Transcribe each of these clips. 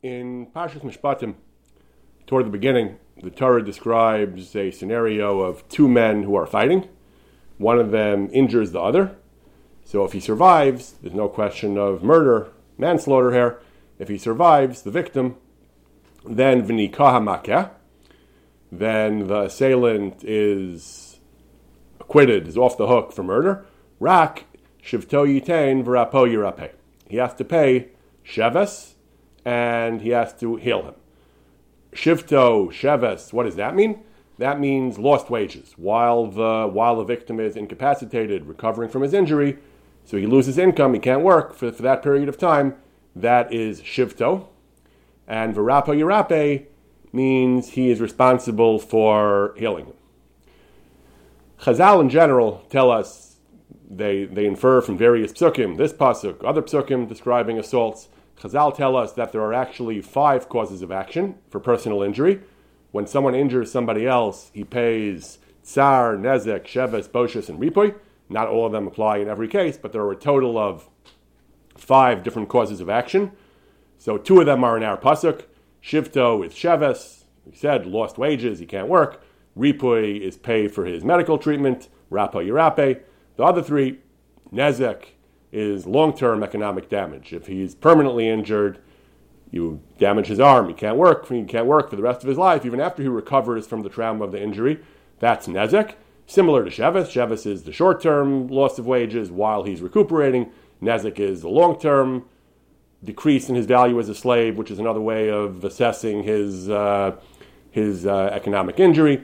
In Parshas Mishpatim, toward the beginning, the Torah describes a scenario of two men who are fighting. One of them injures the other. So if he survives, there's no question of murder, manslaughter here. If he survives, the victim, then v'nikaha makeh, then the assailant is acquitted, is off the hook for murder. Rak shivto yitain v'rapo yirape. He has to pay sheves, and he has to heal him. Shivto, Sheves, what does that mean? That means lost wages. While the, while the victim is incapacitated, recovering from his injury, so he loses income, he can't work for, for that period of time, that is Shivto. And Varapo Yirape means he is responsible for healing him. Chazal in general tell us, they, they infer from various psukim, this pasuk, other psukim describing assaults, Chazal tell us that there are actually five causes of action for personal injury. When someone injures somebody else, he pays tsar, nezek, sheves, boshus, and ripoy. Not all of them apply in every case, but there are a total of five different causes of action. So two of them are in our pasuk. Shivto is sheves. We said lost wages, he can't work. Ripoy is pay for his medical treatment. Rapa yirape. The other three, nezek, is long term economic damage. If he's permanently injured, you damage his arm, he can't work, he can't work for the rest of his life, even after he recovers from the trauma of the injury. That's Nezek. Similar to Shevis. Shevis is the short term loss of wages while he's recuperating. Nezek is the long term decrease in his value as a slave, which is another way of assessing his, uh, his uh, economic injury.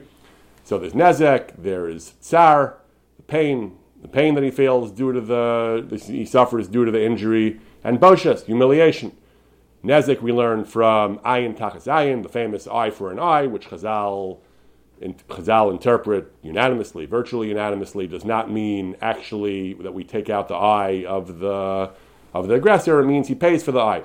So there's Nezek, there is Tsar, the pain, the pain that he feels due to the he suffers due to the injury, and boshas, humiliation. Nezik we learn from ayin tachas ayin, the famous eye for an eye, which Chazal, in, Chazal interpret unanimously, virtually unanimously, does not mean actually that we take out the eye of the of the aggressor. It means he pays for the eye.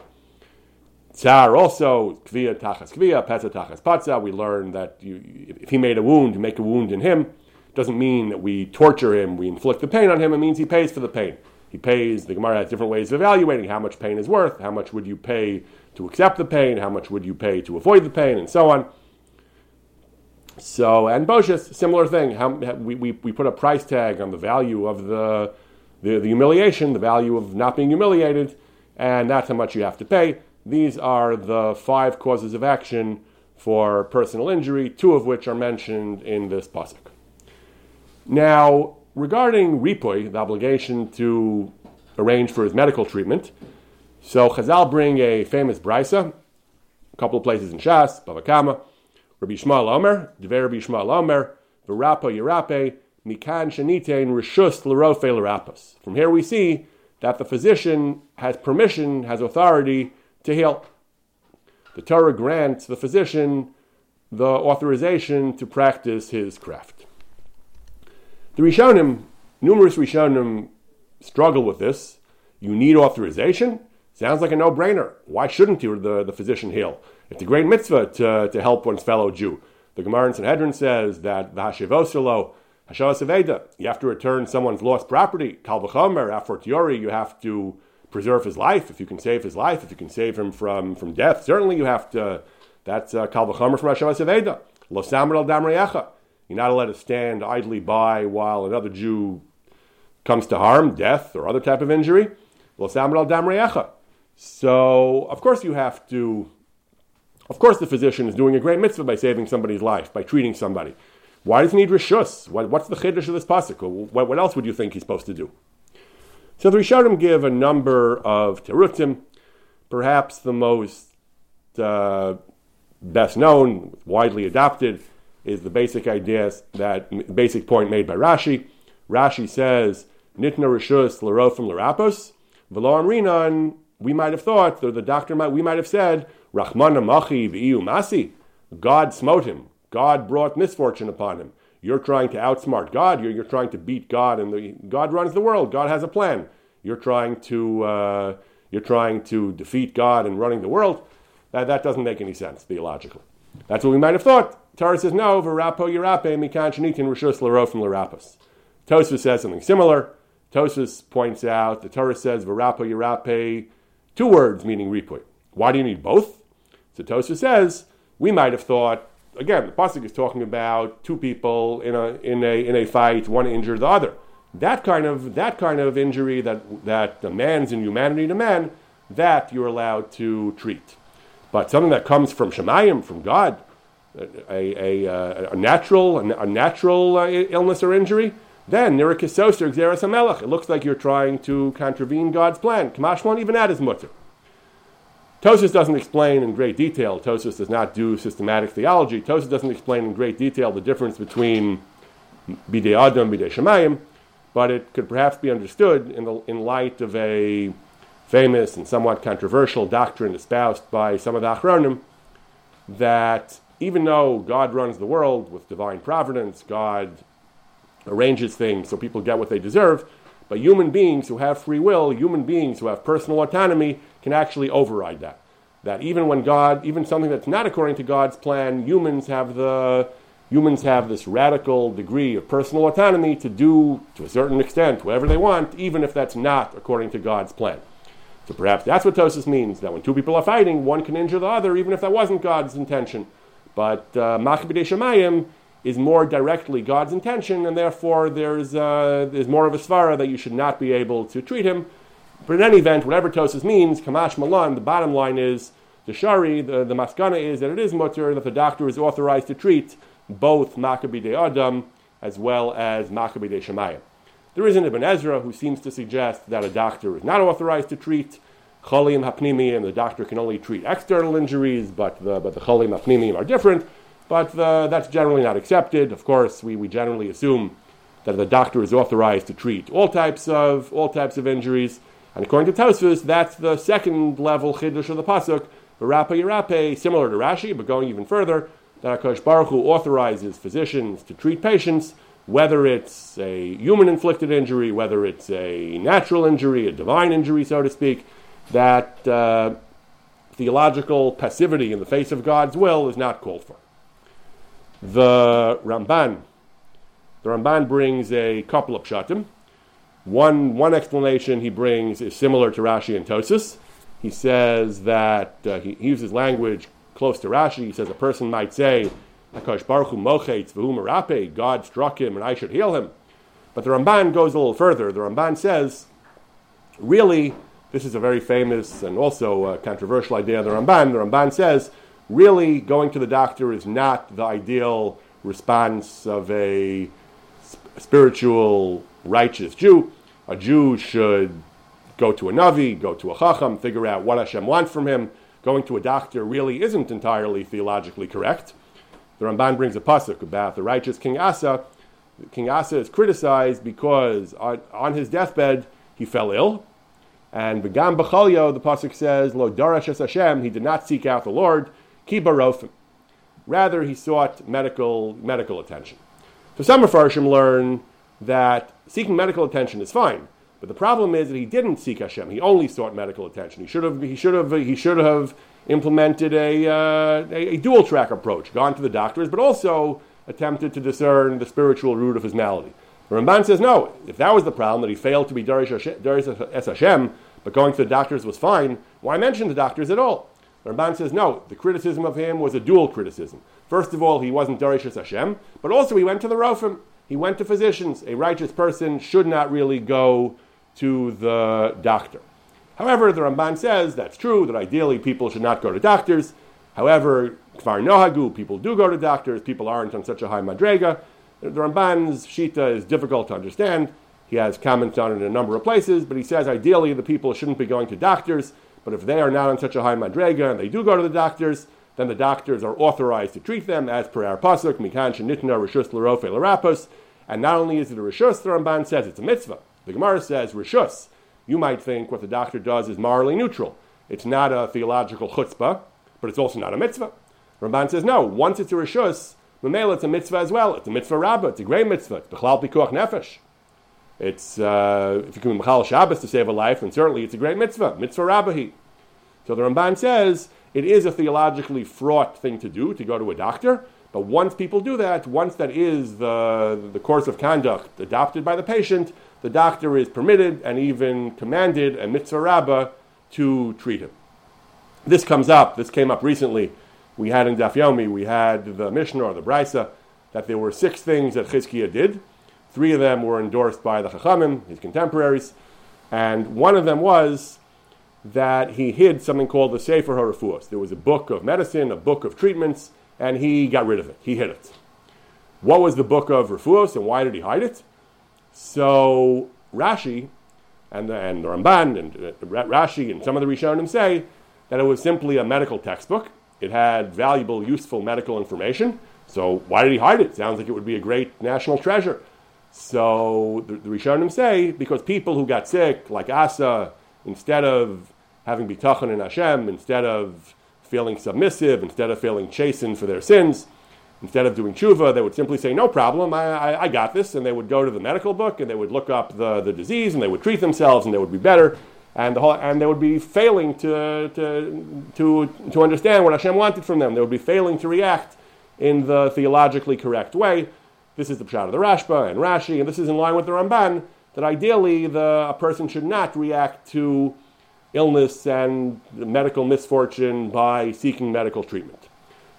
Tsar also kviya tachas kviya, petza tachas patza. We learn that you, if he made a wound, you make a wound in him doesn't mean that we torture him, we inflict the pain on him. It means he pays for the pain. He pays. The Gemara has different ways of evaluating how much pain is worth. How much would you pay to accept the pain? How much would you pay to avoid the pain, and so on. So, and Boshis, similar thing. How, we, we, we put a price tag on the value of the, the, the humiliation, the value of not being humiliated, and that's how much you have to pay. These are the five causes of action for personal injury, two of which are mentioned in this pasuk. Now, regarding ripoy, the obligation to arrange for his medical treatment, so Chazal bring a famous brisa, a couple of places in Shas, Bava Kama, Rabbi Shmuel Omer, Dever Rabbi Shmuel Omer, V'rapo Yirape, Mikan Shanitein Rishus L'rofe L'rapos. From here we see that the physician has permission, has authority to heal. The Torah grants the physician the authorization to practice his craft. The Rishonim, numerous Rishonim struggle with this. You need authorization? Sounds like a no brainer. Why shouldn't you, the, the physician heal? It's a great mitzvah to, to help one's fellow Jew. The Gemara in Sanhedrin says that the Hashivosilo, Hashavas you have to return someone's lost property. Kal v'chomer, a fortiori, you have to preserve his life. If you can save his life, if you can save him from, from death, certainly you have to. That's uh, Kal v'chomer from Hashavas Aveda. Lo samer al damreyecha. You're not allowed to stand idly by while another Jew comes to harm, death, or other type of injury. So, of course, you have to. Of course, the physician is doing a great mitzvah by saving somebody's life, by treating somebody. Why does he need rishus? What, what's the chiddush of this pasuk? What, what, else would you think he's supposed to do? So the Rishonim give a number of terutim. Perhaps the most uh, best known, widely adopted, is the basic idea that basic point made by Rashi. Rashi says, Nitna Rishus Larofim Larapos, Velo Amrinan, we might have thought, or the doctor might, we might have said, Rachmana Machi V'iyu Masi, God smote him. God brought misfortune upon him. You're trying to outsmart God. You're, you're trying to beat God, and the, God runs the world. God has a plan. You're trying to uh, you're trying to defeat God and running the world. That, that doesn't make any sense theologically. That's what we might have thought. Torah says no, v'rapo yirape mikan shenitin rishus l'rofim l'rapos. Tosfos says something similar. Tosfos points out the Torah says v'rapo yirape, two words meaning ripoy. Why do you need both? So Tosa says, we might have thought, again, the Pasuk is talking about two people in a, in a, in a fight, one injured the other. That kind of, that kind of injury that, that man's inhumanity to man, that you're allowed to treat. But something that comes from Shemayim, from God, a, a, a natural, a, natural uh, illness or injury, then nirakisoser xeris hamelech. It looks like you're trying to contravene God's plan. Kamashmon, even that is mutter. Tosus doesn't explain in great detail. Tosus does not do systematic theology. Tosus doesn't explain in great detail the difference between bidei adam, bidei shemayim, but it could perhaps be understood in, the, in light of a famous and somewhat controversial doctrine espoused by some of the Achronim that even though God runs the world with divine providence, God arranges things so people get what they deserve, but human beings who have free will, human beings who have personal autonomy, can actually override that. That even when God, even something that's not according to God's plan, humans have the humans have this radical degree of personal autonomy to do, to a certain extent, whatever they want, even if that's not according to God's plan. So perhaps that's what Tosis means, that when two people are fighting, one can injure the other, even if that wasn't God's intention. But uh, Shemayim is more directly God's intention, and therefore there's, uh, there's more of a svara that you should not be able to treat him. But in any event, whatever Tosis means, Kamash Malan, the bottom line is, the Shari, the, the Maskana is that it is mutter, that the doctor is authorized to treat both Maccabi de Adam as well as Maccabi de Shemayim. There is an Ibn Ezra who seems to suggest that a doctor is not authorized to treat Cholim and the doctor can only treat external injuries, but the, but the Cholim Hapnimi are different. But the, that's generally not accepted. Of course, we, we generally assume that the doctor is authorized to treat all types of all types of injuries. And according to Tosfos, that's the second level chiddush of the pasuk. V'rapa yirape, similar to Rashi, but going even further, that Hakadosh Baruch Hu authorizes physicians to treat patients, whether it's a human inflicted injury, whether it's a natural injury, a divine injury, so to speak. That uh, theological passivity in the face of God's will is not called for. The Ramban, the Ramban brings a couple of pshatim. One, one explanation he brings is similar to Rashi and Tosis. He says that uh, he, he, uses language close to Rashi. He says a person might say, "Hakadosh Baruch Hu mochetz v'hu God struck him and I should heal him. But the Ramban goes a little further. The Ramban says, really, this is a very famous and also a controversial idea of the Ramban. The Ramban says really going to the doctor is not the ideal response of a spiritual, righteous Jew. A Jew should go to a Navi, go to a Chacham, figure out what Hashem wants from him. Going to a doctor really isn't entirely theologically correct. The Ramban brings a pasuk about the righteous King Asa. King Asa is criticized because on, on his deathbed he fell ill. And Begam B'chalyo, the pasuk says, Lo darash Hashem, he did not seek out the Lord. Kibarofim. Rather, he sought medical, medical attention. So some Mepharshim learn that seeking medical attention is fine, but the problem is that he didn't seek Hashem. He only sought medical attention. He should have, he should have, he should have implemented a, uh, a, a dual track approach, gone to the doctors, but also attempted to discern the spiritual root of his malady. Ramban says no. If that was the problem, that he failed to be Darish Es Hashem, but going to the doctors was fine, why mention the doctors at all? Ramban says no, the criticism of him was a dual criticism. First of all, he wasn't Darishas Hashem, but also he went to the Rofim. He went to physicians. A righteous person should not really go to the doctor. However, the Ramban says that's true, that ideally people should not go to doctors. However, Kfar Nohagu, people do go to doctors, people aren't on such a high madrega. The Ramban's Shita is difficult to understand. He has comments on it in a number of places, but he says ideally the people shouldn't be going to doctors but if they are not on such a high madrega and they do go to the doctors, then the doctors are authorized to treat them as per our pasuk, mikan shenitna rishus l'rofe l'rapos. And not only is it a rishus, the Ramban says it's a mitzvah. The Gemara says rishus. You might think what the doctor does is morally neutral. It's not a theological chutzpah, but it's also not a mitzvah. Ramban says no. Once it's a rishus, Mamela, it's a mitzvah as well. It's a mitzvah rabbah. It's a great mitzvah. It's b'chlal pikuach nefesh. It's uh, if you can be Machal Shabbos to save a life, then certainly it's a great mitzvah, mitzvah rabbahi. So the Ramban says it is a theologically fraught thing to do to go to a doctor, but once people do that, once that is the, the course of conduct adopted by the patient, the doctor is permitted and even commanded a mitzvah rabbah to treat him. This comes up, this came up recently. We had in Daf Yomi, we had the Mishnah or the Brisa, that there were six things that Chizkiah did. Three of them were endorsed by the Chachamim, his contemporaries, and one of them was that he hid something called the Sefer HaRefuos. There was a book of medicine, a book of treatments, and he got rid of it. He hid it. What was the book of Refuos and why did he hide it? So Rashi and the, and the Ramban and uh, Rashi and some of the Rishonim say that it was simply a medical textbook. It had valuable, useful medical information. So why did he hide it? Sounds like it would be a great national treasure. So the, the Rishonim say because people who got sick, like Asa, instead of having bitachon in Hashem, instead of feeling submissive, instead of feeling chastened for their sins, instead of doing tshuva, they would simply say, "No problem, I, I, I, got this," and they would go to the medical book and they would look up the, the disease and they would treat themselves and they would be better, and the whole, and they would be failing to, to to to understand what Hashem wanted from them. They would be failing to react in the theologically correct way. This is the pshat of the Rashba and Rashi, and this is in line with the Ramban that ideally the, a person should not react to illness and medical misfortune by seeking medical treatment.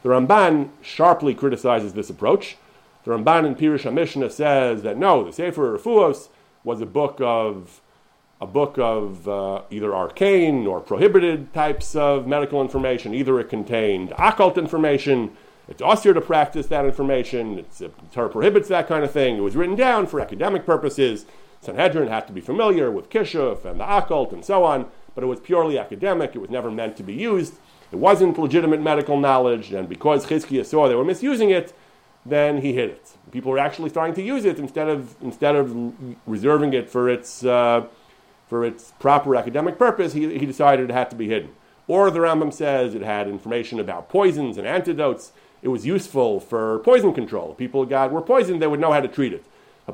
The Ramban sharply criticizes this approach. The Ramban in Pirush HaMishnah says that no, the Sefer Refuos was a book of a book of uh, either arcane or prohibited types of medical information. Either it contained occult information, it's austere to practice that information, it's, it prohibits that kind of thing. It was written down for academic purposes. Sanhedrin had to be familiar with Kishuf and the occult and so on but it was purely academic. It was never meant to be used. It wasn't legitimate medical knowledge, and because Chizkiah saw they were misusing it, then he hid it. People were actually starting to use it instead of instead of reserving it for its uh, for its proper academic purpose. He, he decided it had to be hidden. Or the Rambam says it had information about poisons and antidotes. It was useful for poison control. People got were poisoned, they would know how to treat it.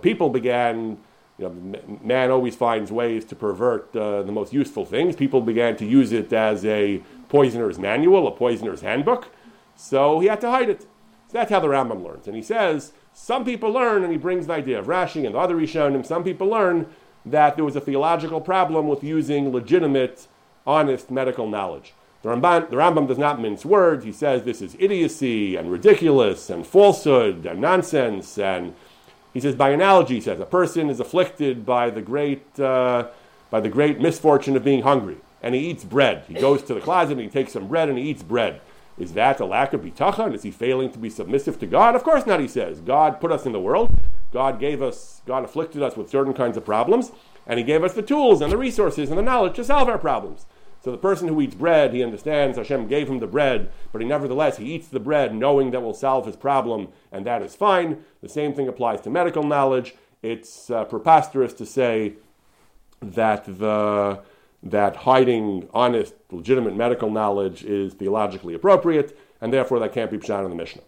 People began you know, man always finds ways to pervert uh, the most useful things. People began to use it as a poisoner's manual, a poisoner's handbook. So he had to hide it. So that's how the Rambam learns. And he says, some people learn, and he brings the idea of Rashi and the other Rishonim, some people learn that there was a theological problem with using legitimate, honest medical knowledge. The Rambam, the Rambam does not mince words. He says this is idiocy and ridiculous and falsehood and nonsense and he says, by analogy, he says, a person is afflicted by the great, uh, by the great misfortune of being hungry, and he eats bread. He goes to the closet and he takes some bread and he eats bread. Is that a lack of bitachon? Is he failing to be submissive to God? Of course not, he says. God put us in the world. God gave us, God afflicted us with certain kinds of problems, and he gave us the tools and the resources and the knowledge to solve our problems. So the person who eats bread, he understands Hashem gave him the bread, but he nevertheless he eats the bread knowing that will solve his problem, and that is fine. The same thing applies to medical knowledge. It's uh, preposterous to say that the that hiding honest, legitimate medical knowledge is theologically appropriate, and therefore that can't be pshat in the Mishnah.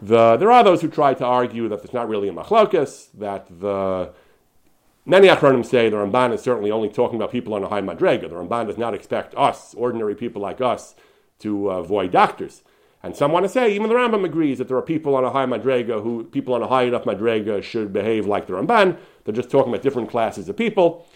The, there are those who try to argue that it's not really a machlokas, that the Many Achronim say the Ramban is certainly only talking about people on a high madrega. The Ramban does not expect us, ordinary people like us, to avoid doctors. And some want to say, even the Rambam agrees that there are people on a high madrega who, people on a high enough madrega should behave like the Ramban. They're just talking about different classes of people.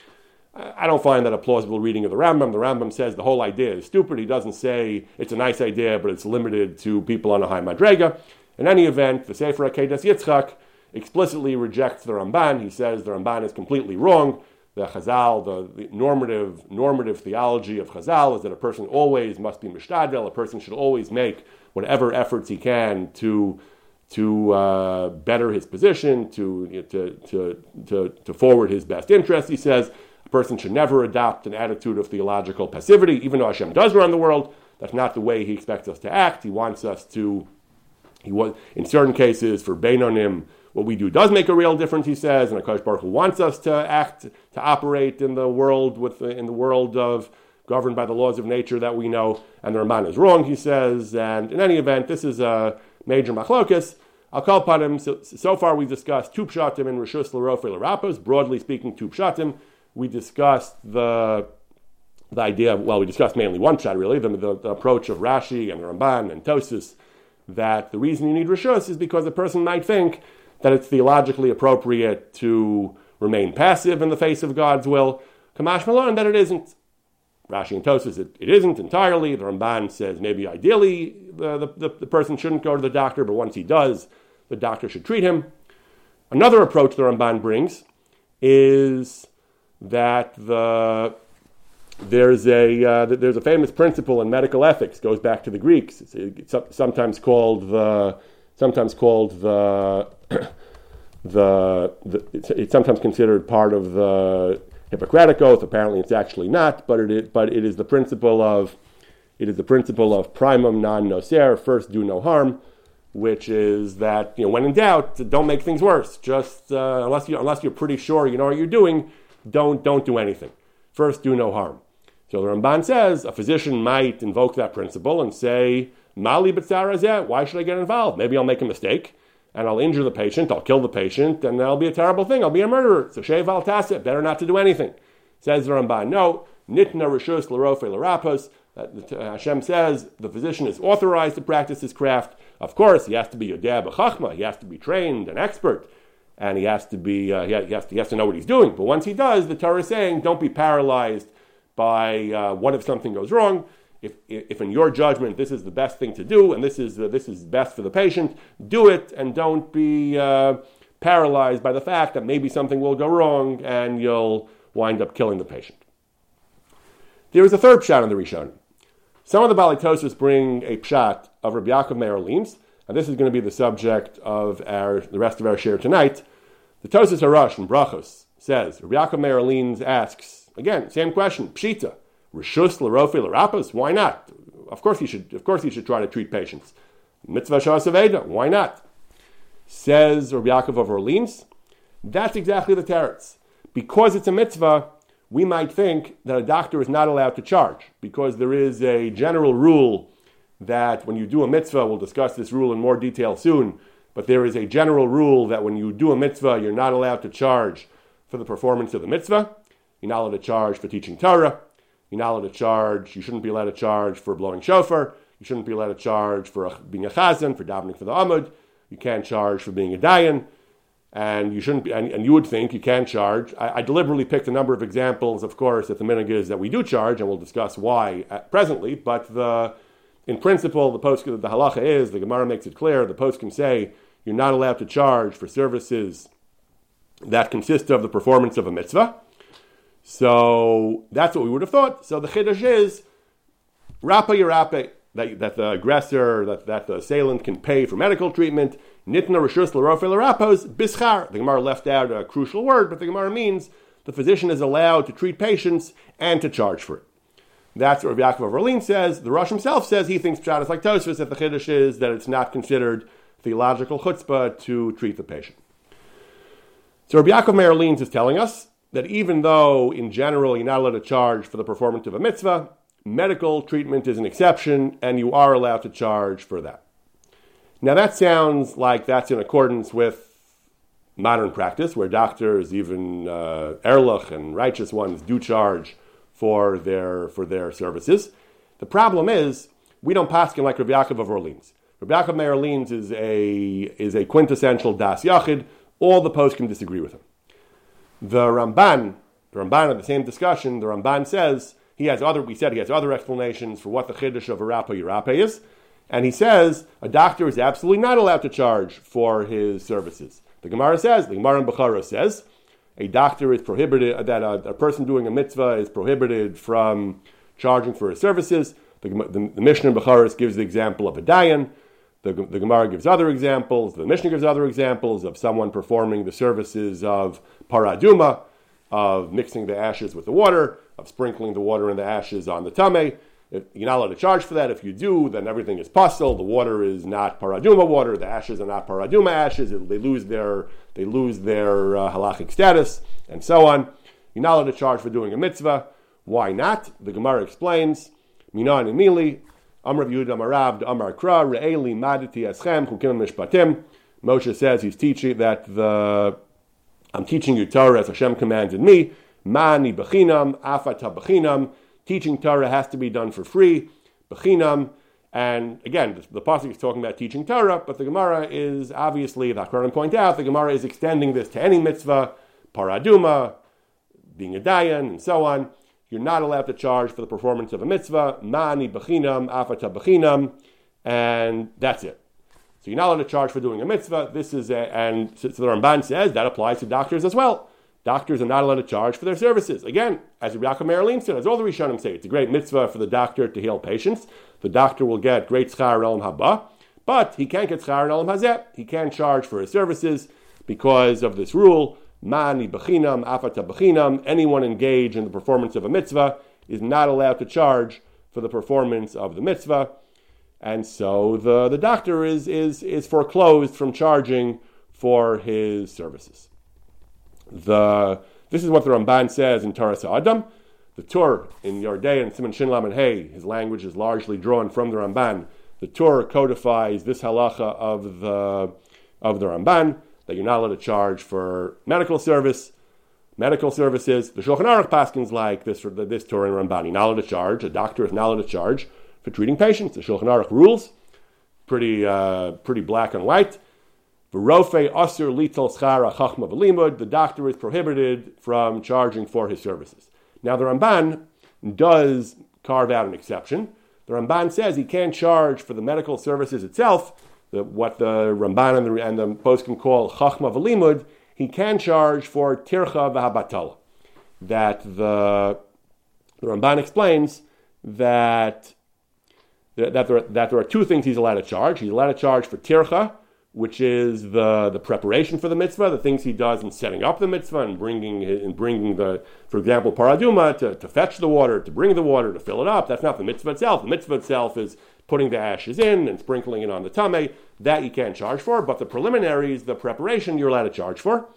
I don't find that a plausible reading of the Rambam. The Rambam says the whole idea is stupid. He doesn't say it's a nice idea, but it's limited to people on a high madrega. In any event, the Sefer Akedas Yitzchak explicitly rejects the Ramban. He says the Ramban is completely wrong. The Chazal, the, the normative, normative theology of Chazal is that a person always must be mishtadel. A person should always make whatever efforts he can to to uh, better his position, to, you know, to, to, to, to forward his best interest. He says a person should never adopt an attitude of theological passivity, even though Hashem does run the world. That's not the way he expects us to act. He wants us to, he was, in certain cases, for Beinonim, what we do does make a real difference, he says, and Akash Baruch wants us to act, to operate in the world with in the world of governed by the laws of nature that we know, and the Ramban is wrong, he says. And in any event, this is a major machlokas. I'll call upon him. So, so far, we've discussed two pshatim in Rishus L'Rofe L'Rapos. Broadly speaking, two pshatim. We discussed the the idea. Of, well, we discussed mainly one pshat, really, the, the, the approach of Rashi and the Ramban and Tosis. That the reason you need Rishus is because a person might think that it's theologically appropriate to remain passive in the face of God's will. Kamash Malon, that it isn't. Rashi and Tosis, it, it isn't entirely. The Ramban says maybe ideally uh, the, the, the, person shouldn't go to the doctor, but once he does, the doctor should treat him. Another approach the Ramban brings is that the there's a uh, there's a famous principle in medical ethics goes back to the Greeks. It's, it's sometimes called the sometimes called the the, the it's, it's, sometimes considered part of the Hippocratic oath. Apparently, it's actually not, but it is, but it is the principle of it is the principle of primum non nocere, first do no harm, which is that you know when in doubt, don't make things worse. Just uh, unless you unless you're pretty sure you know what you're doing, don't don't do anything. First, do no harm. So the Ramban says a physician might invoke that principle and say, Mali b'tzarazeh, why should I get involved? Maybe I'll make a mistake and I'll injure the patient, I'll kill the patient, and that'll be a terrible thing. I'll be a murderer. So shev al better not to do anything. Says the Ramban, no, nitna rishus l'rofe l'rapos. Hashem says the physician is authorized to practice his craft. Of course, he has to be a chachma. He has to be trained, an expert, and he has to be uh, he, has he has to know what he's doing. But once he does, the Torah is saying, don't be paralyzed by uh, what if something goes wrong. If, if in your judgment this is the best thing to do and this is, uh, this is best for the patient, do it and don't be uh, paralyzed by the fact that maybe something will go wrong and you'll wind up killing the patient. There is a third pshat in the Rishon. Some of the Balitosis bring a pshat of Rabbi Yaakov Meir Leans, and this is going to be the subject of our, the rest of our share tonight. The Tosis Harash in Brachos says, Rabbi Yaakov Meir Leans asks, Again, same question. Pshita. Rishus l'rofi l'rapos. Why not? Of course you should. Of course he should try to treat patients. Mitzvah shasaveda. Why not? Says Rabbi Yaakov of Orleans. That's exactly the teretz. Because it's a mitzvah, we might think that a doctor is not allowed to charge because there is a general rule that when you do a mitzvah, we'll discuss this rule in more detail soon, but there is a general rule that when you do a mitzvah, you're not allowed to charge for the performance of the mitzvah. You're not allowed to charge for teaching Torah. You're not allowed to charge, you shouldn't be allowed to charge for blowing shofar. You shouldn't be allowed to charge for a, being a chazan, for davening for the Amud. You can't charge for being a dayan. And you shouldn't be, and, and you would think you can charge. I, I, deliberately picked a number of examples, of course, that the minhag is that we do charge, and we'll discuss why at, presently. But the, in principle, the post the halacha is the Gemara makes it clear. The post can say you're not allowed to charge for services that consist of the performance of a mitzvah. So that's what we would have thought. So the chiddush is rapa yirapa that, that the aggressor, that, that the assailant can pay for medical treatment. Nitna rishus l'rofe l'rapos bischar. The Gemara left out a crucial word, but the Gemara means the physician is allowed to treat patients and to charge for it. That's what Rabbi Yaakov of Berlin says. The Rosh himself says he thinks Pshat is like Tosfos, that the Chiddush is that it's not considered theological chutzpah to treat the patient. So Rabbi Yaakov Meir is telling us that even though in general you're not allowed to charge for the performance of a mitzvah, medical treatment is an exception and you are allowed to charge for that. Now that sounds like that's in accordance with modern practice, where doctors, even uh, Erlich and righteous ones, do charge for their for their services. The problem is we don't pass like Rabbi Yaakov of Orleans. Rabbi Yaakov of Orleans is a is a quintessential das yachid. All the posts can disagree with him. The Ramban, the Ramban in the same discussion, the Ramban says he has other. We said he has other explanations for what the chiddush of a rapa yirape is, and he says a doctor is absolutely not allowed to charge for his services. The Gemara says the Gemara in Bukhara says a doctor is prohibited that a, a, person doing a mitzvah is prohibited from charging for his services. The, the, the Mishnah in Bukhara gives the example of a dayan. The, the Gemara gives other examples. The Mishnah gives other examples of someone performing the services of paraduma, of mixing the ashes with the water, of sprinkling the water and the ashes on the tame. If you're not allowed to charge for that. If you do, then everything is puzzle. The water is not paraduma water. The ashes are not paraduma ashes. They lose their they lose their uh, halachic status and so on. You're not allowed to charge for doing a mitzvah. Why not? The Gemara explains. Minan and Mili, Amr Yehuda Amarav, Amar Kra, Re'eli Maditi Eschem, Chukim Mishpatim. Moshe says he's teaching that the I'm teaching you Torah as Hashem commanded me. Mani bechinam, afata bechinam. Teaching Torah has to be done for free. Bechinam. And again, the, the pasuk is talking about teaching Torah, but the Gemara is obviously, the Akronim point out, the Gemara is extending this to any mitzvah, paraduma, being a dayan, and so on. You're not allowed to charge for the performance of a mitzvah, mani bechinam, afata bechinam, and that's it. So you're not allowed to charge for doing a mitzvah. This is a, and so the Ramban says that applies to doctors as well. Doctors are not allowed to charge for their services. Again, as Yaakov said, as all the Rishonim say, it's a great mitzvah for the doctor to heal patients. The doctor will get great schar elam haba, but he can't get schar elam hazeh. He can't charge for his services because of this rule. Mani bechinam, afata bechinam. Anyone engaged in the performance of a mitzvah is not allowed to charge for the performance of the mitzvah. And so the, the doctor is, is, is foreclosed from charging for his services. The, this is what the Ramban says in Toras Adam. The Tur in Yordei and Simon Shinlam and Hay, his language is largely drawn from the Ramban. The Tur codifies this halacha of the, of the Ramban that you're not allowed to charge for medical service, medical services. The Shulchan Aruch paskins like this, this Torah in Ramban. You're not allowed to charge. A doctor is not allowed to charge for treating patients. The Shulchan Aruch rules, pretty, uh, pretty black and white. The doctor is prohibited from charging for his services. Now the Ramban does carve out an exception. The Ramban says he can't charge for the medical services itself, the, what the Ramban and the, and the poskim call chachma v'limud, he can charge for tircha v'habatala. That the, the Ramban explains that, that, there, that there are two things he's allowed to charge. He's allowed to charge for tircha, which is the, the preparation for the mitzvah, the things he does in setting up the mitzvah and bringing, and bringing the, for example, paraduma, to, to fetch the water, to bring the water, to fill it up. That's not the mitzvah itself. The mitzvah itself is putting the ashes in and sprinkling it on the tame, that you can't charge for, but the preliminaries, the preparation, you're allowed to charge for.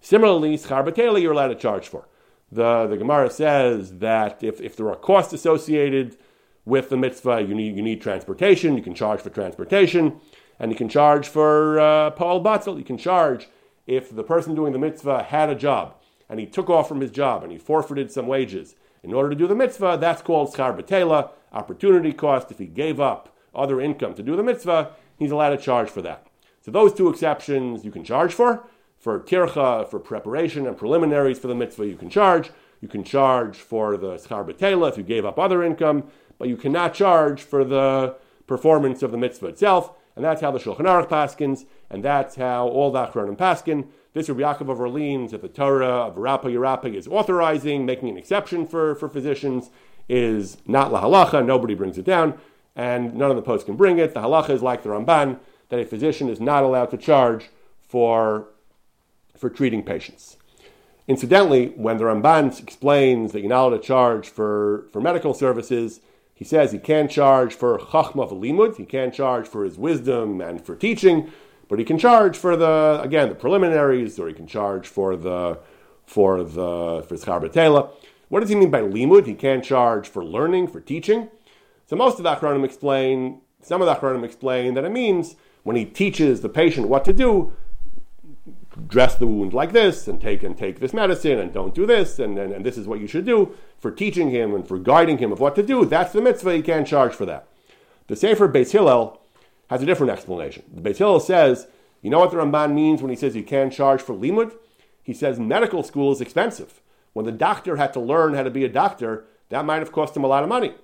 Similarly, schar you're allowed to charge for. The, the Gemara says that if, if there are costs associated with the mitzvah, you need, you need transportation, you can charge for transportation, and you can charge for uh, Paul Batzel, you can charge if the person doing the mitzvah had a job and he took off from his job and he forfeited some wages in order to do the mitzvah, that's called schar opportunity cost. If he gave up other income to do the mitzvah, he's allowed to charge for that. So those two exceptions you can charge for. For tircha, for preparation and preliminaries for the mitzvah, you can charge. You can charge for the schar betela if you gave up other income, but you cannot charge for the performance of the mitzvah itself. And that's how the Shulchan Aruch paskins, and that's how all the Achronim paskin. This Rabbi Yaakov of Orleans that the Torah of Rapa Yerapa is authorizing, making an exception for, for physicians, is not la halacha, nobody brings it down, and none of the posts can bring it. The halacha is like the Ramban, that a physician is not allowed to charge for, for treating patients. Incidentally, when the Ramban explains that you're not allowed to charge for, for medical services, he says he can't charge for chachma v'limud, he can't charge for his wisdom and for teaching, but he can charge for the again the preliminaries, or he can charge for the for the for schar what does he mean by limud? He can't charge for learning, for teaching. So most of the Achronim explain, some of the Achronim explain that it means when he teaches the patient what to do, dress the wound like this and take and take this medicine and don't do this and, and, and this is what you should do for teaching him and for guiding him of what to do. That's the mitzvah. He can't charge for that. The Sefer Beis Hillel has a different explanation. The Beis Hillel says, you know what the Ramban means when he says you can't charge for limud? He says medical school is expensive. When the doctor had to learn how to be a doctor, that might have cost him a lot of money.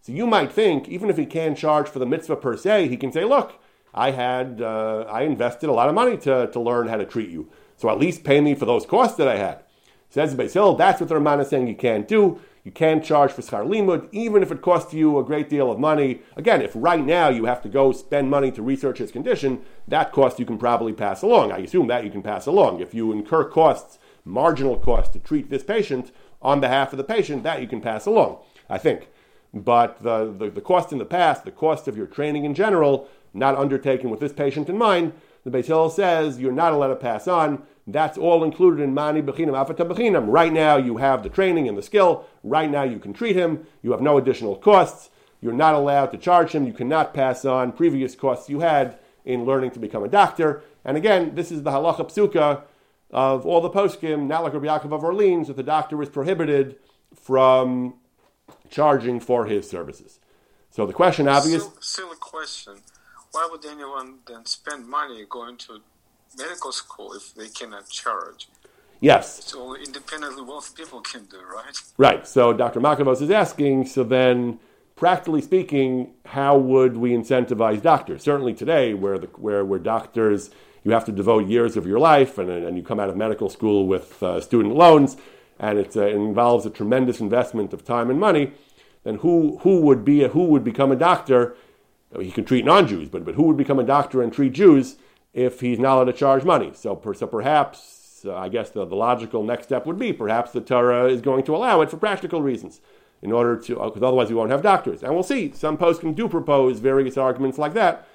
So you might think, even if he can't charge for the mitzvah per se, he can say, look, I had, uh, I invested a lot of money to, to learn how to treat you. So at least pay me for those costs that I had. Says Beis Hillel, that's what the Ramban is saying you can't do. You can't charge for schar limud, even if it costs you a great deal of money. Again, if right now you have to go spend money to research his condition, that cost you can probably pass along. I assume that you can pass along. If you incur costs marginal cost to treat this patient on behalf of the patient, that you can pass along, I think. But the, the, the cost in the past, the cost of your training in general, not undertaken with this patient in mind, the Beis Hillel says you're not allowed to pass on. That's all included in mani bechinam afata bechinam. Right now you have the training and the skill. Right now you can treat him. You have no additional costs. You're not allowed to charge him. You cannot pass on previous costs you had in learning to become a doctor. And again, this is the halacha psuka of all the poskim, not like Rabbi Yaakov of Orleans, that the doctor is prohibited from charging for his services. So the question, obvious. Still, still a question: Why would anyone then spend money going to medical school if they cannot charge? Yes. So independently wealthy people can do, right? Right. So Dr. Makavos is asking, so then, practically speaking, how would we incentivize doctors? Certainly today, where, the, where, where doctors, you have to devote years of your life and, and you come out of medical school with uh, student loans, and uh, it involves a tremendous investment of time and money, then who, who, would, be a, who would become a doctor? He can treat non-Jews, but, but who would become a doctor and treat Jews if he's not allowed to charge money? So, per, so perhaps, uh, I guess the, the logical next step would be perhaps the Torah is going to allow it for practical reasons in order to, because uh, otherwise we won't have doctors. And we'll see, some poskim do propose various arguments like that.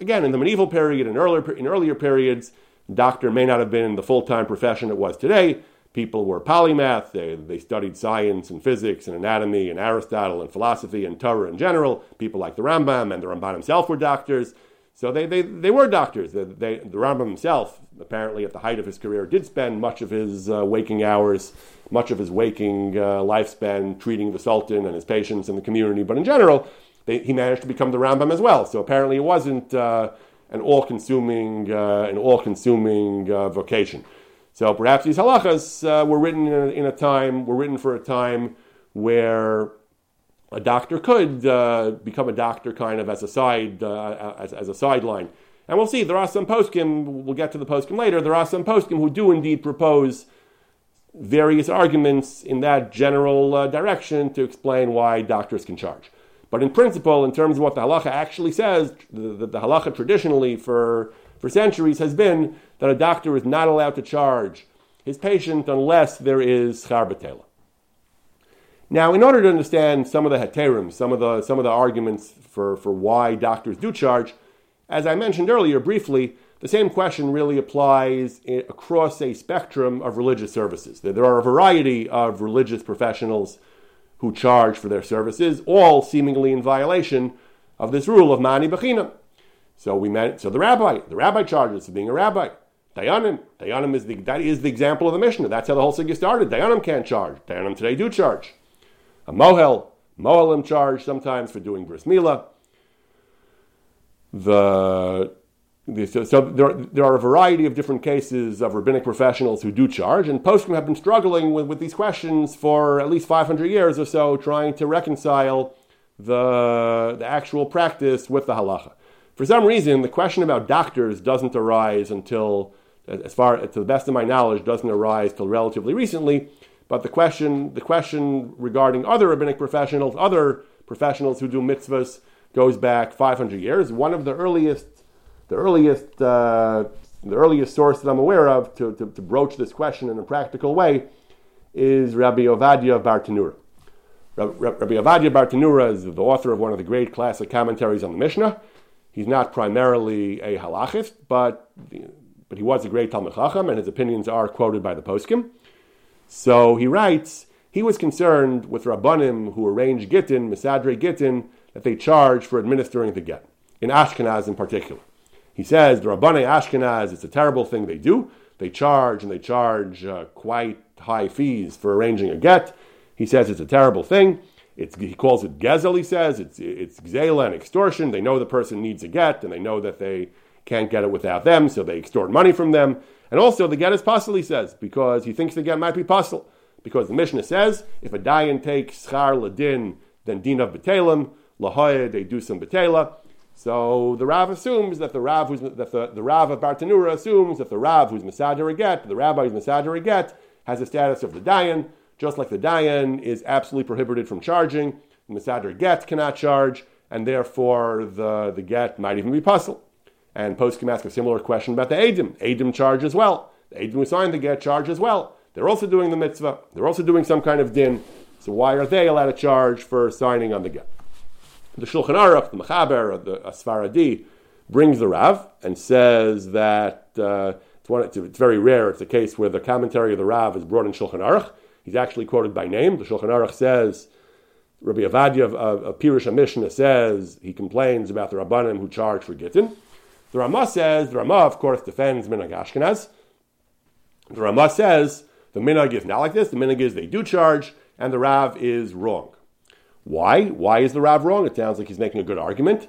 Again, in the medieval period and earlier, in earlier periods, doctor may not have been the full-time profession it was today, people were polymath. They, they studied science and physics and anatomy and Aristotle and philosophy and Torah in general. People like the Rambam and the Ramban himself were doctors. So they, they, they were doctors. They, they, the Rambam himself, apparently at the height of his career, did spend much of his uh, waking hours, much of his waking uh, lifespan treating the Sultan and his patients and the community. But in general, they, he managed to become the Rambam as well. So apparently it wasn't uh, an all-consuming, uh, an all-consuming uh, vocation. So perhaps these halachas uh, were written in a, in a, time, were written for a time where a doctor could uh, become a doctor kind of as a side, uh, as, as, a sideline. And we'll see, there are some poskim, we'll get to the poskim later, there are some poskim who do indeed propose various arguments in that general direction to explain why doctors can charge. But in principle, in terms of what the halacha actually says, the, the, the halacha traditionally for for centuries has been that a doctor is not allowed to charge his patient unless there is charbetela. Now, in order to understand some of the heterim, some of the, some of the arguments for, for why doctors do charge, as I mentioned earlier briefly, the same question really applies across a spectrum of religious services. There are a variety of religious professionals who charge for their services, all seemingly in violation of this rule of mani bechina. So we met. So the rabbi, the rabbi charges for being a rabbi. Dayanim, Dayanim is the that is the example of the Mishnah. That's how the whole sugya started. Dayanim can't charge. Dayanim today do charge. A mohel, mohelim charge sometimes for doing bris milah. The so, so there, there are a variety of different cases of rabbinic professionals who do charge, and poskim have been struggling with, with these questions for at least 500 years or so, trying to reconcile the, the actual practice with the halacha. For some reason, the question about doctors doesn't arise until, as far to the best of my knowledge, doesn't arise till relatively recently. But the question, the question regarding other rabbinic professionals, other professionals who do mitzvahs, goes back 500 years. One of the earliest, the earliest, uh, the earliest source that I'm aware of to, to, to, broach this question in a practical way is Rabbi Ovadia Bartenura. Rabbi Ovadia Bartenura is the author of one of the great classic commentaries on the Mishnah. He's not primarily a halachist, but, but he was a great Talmud Chacham, and his opinions are quoted by the poskim. So he writes, he was concerned with Rabbanim who arrange Gittin, Misadre Gittin, that they charge for administering the get, in Ashkenaz in particular. He says, the Rabbani Ashkenaz, it's a terrible thing they do. They charge, and they charge uh, quite high fees for arranging a get. He says it's a terrible thing. It's, he calls it gezel, he says. It's, it's gzela and extortion. They know the person needs a get, and they know that they can't get it without them, so they extort money from them. And also, the get is possible, he says, because he thinks the get might be possible. Because the Mishnah says, if a dayan takes schar ladin, then din of betelim, lahoya, they do some betela. So the Rav assumes that the Rav, who's, that the, the Rav of Bartenura assumes that the Rav who's Masadir get, the Rabbi who's Masadir get, has the status of the dayan, just like the Dayan is absolutely prohibited from charging, the Masadr get cannot charge, and therefore the, the get might even be puzzle. And Post can ask a similar question about the Adim. Adim charge as well. The Adim who signed the get charge as well. They're also doing the mitzvah. They're also doing some kind of din. So why are they allowed to charge for signing on the get? The Shulchan Aruch, the Mechaber, the Asfaradi, brings the Rav and says that uh, it's, one, it's, it's, very rare. It's a case where the commentary of the Rav is brought in Shulchan Aruch. He's actually quoted by name. The Shulchan Aruch says, Rabbi Ovadia of, of, of Pirush Mishnah says, he complains about the Rabbanim who charge for Gittin. The Ramah says, the Ramah, of course, defends Minag Ashkenaz. The Ramah says, the Minag is not like this, the Minag is they do charge, and the Rav is wrong. Why? Why is the Rav wrong? It sounds like he's making a good argument.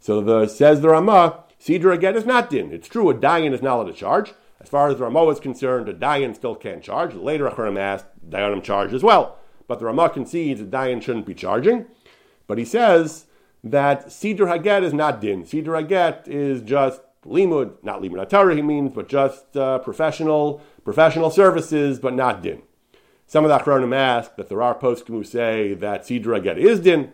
So the says the Rama, Sidra again is not din. It's true, a dayan is not allowed to charge, As far as the Ramah is concerned, a Dayan still can't charge. Later, Achronim asked, Dayanim charge as well. But the Ramah concedes that Dayan shouldn't be charging. But he says that Siddur Haget is not din. Siddur Haget is just limud, not limud atara, he means, but just uh, professional professional services, but not din. Some of the Achronim ask that there are poskim who say that Siddur get is din.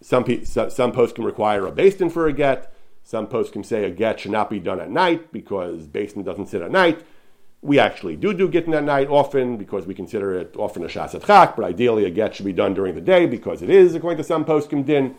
Some, some poskim require a beis din for a get. Some poskim say a get should not be done at night because beis din doesn't sit at night. We actually do do getting at night often because we consider it often a sha'as hadchak, but ideally a get should be done during the day because it is, according to some poskim, din.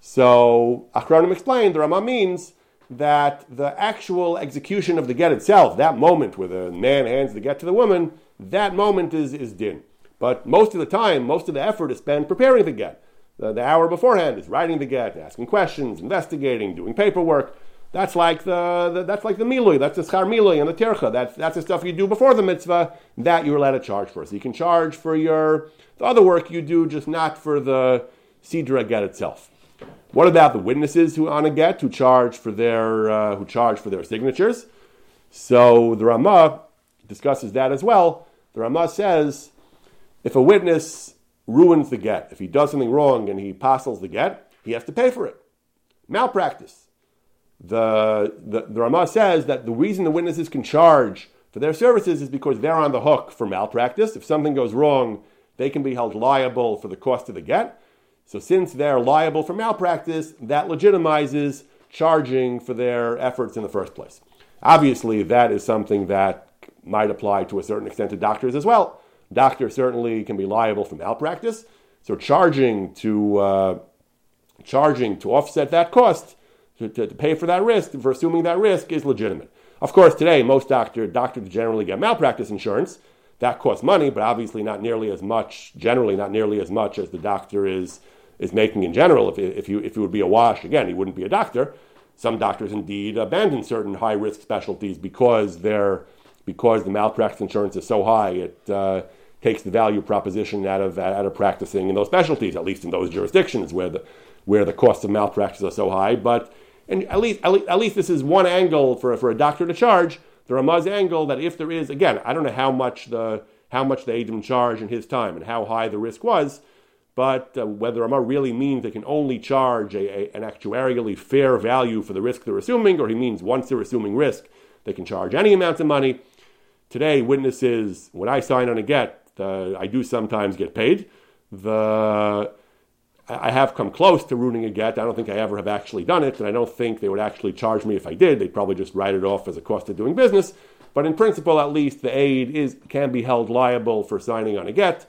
So Achronim explained the Rama means that the actual execution of the get itself, that moment where the man hands the get to the woman, that moment is, is din. But most of the time, most of the effort is spent preparing the get. The, the hour beforehand is writing the get, asking questions, investigating, doing paperwork. That's like the, the that's like the milui, that's the schar milui and the tircha. That's that's the stuff you do before the mitzvah that you're allowed to charge for. So you can charge for your the other work you do, just not for the siddur get itself. What about the witnesses who on a get who charge for their uh, who charge for their signatures? So the Discusses that as well. The Ramah says if a witness ruins the get. If he does something wrong and he apostles the get, he has to pay for it. Malpractice. The, the, the Ramah says that the reason the witnesses can charge for their services is because they're on the hook for malpractice. If something goes wrong, they can be held liable for the cost of the get. So since they're liable for malpractice, that legitimizes charging for their efforts in the first place. Obviously, that is something that might apply to a certain extent to doctors as well. Doctors certainly can be liable for malpractice. So charging to uh, charging to offset that cost, to, to, to, pay for that risk, for assuming that risk is legitimate. Of course, today most doctor, doctors generally get malpractice insurance. That costs money, but obviously not nearly as much. Generally, not nearly as much as the doctor is is making in general. If if you if you would be a wash again, he wouldn't be a doctor. Some doctors indeed abandon certain high risk specialties because they're because the malpractice insurance is so high. It uh, takes the value proposition out of out of practicing in those specialties, at least in those jurisdictions where the where the costs of malpractice are so high. But and at least, at least, at least this is one angle for, for a doctor to charge. The Rama's angle that if there is again, I don't know how much the how much the Adam charged in his time and how high the risk was, but uh, whether Ramah really means they can only charge a, a, an actuarially fair value for the risk they're assuming, or he means once they're assuming risk, they can charge any amount of money. Today, witnesses, when I sign on a get, uh, I do sometimes get paid. The I have come close to ruining a get. I don't think I ever have actually done it, and I don't think they would actually charge me if I did. They'd probably just write it off as a cost of doing business. But in principle, at least, the aid is can be held liable for signing on a get.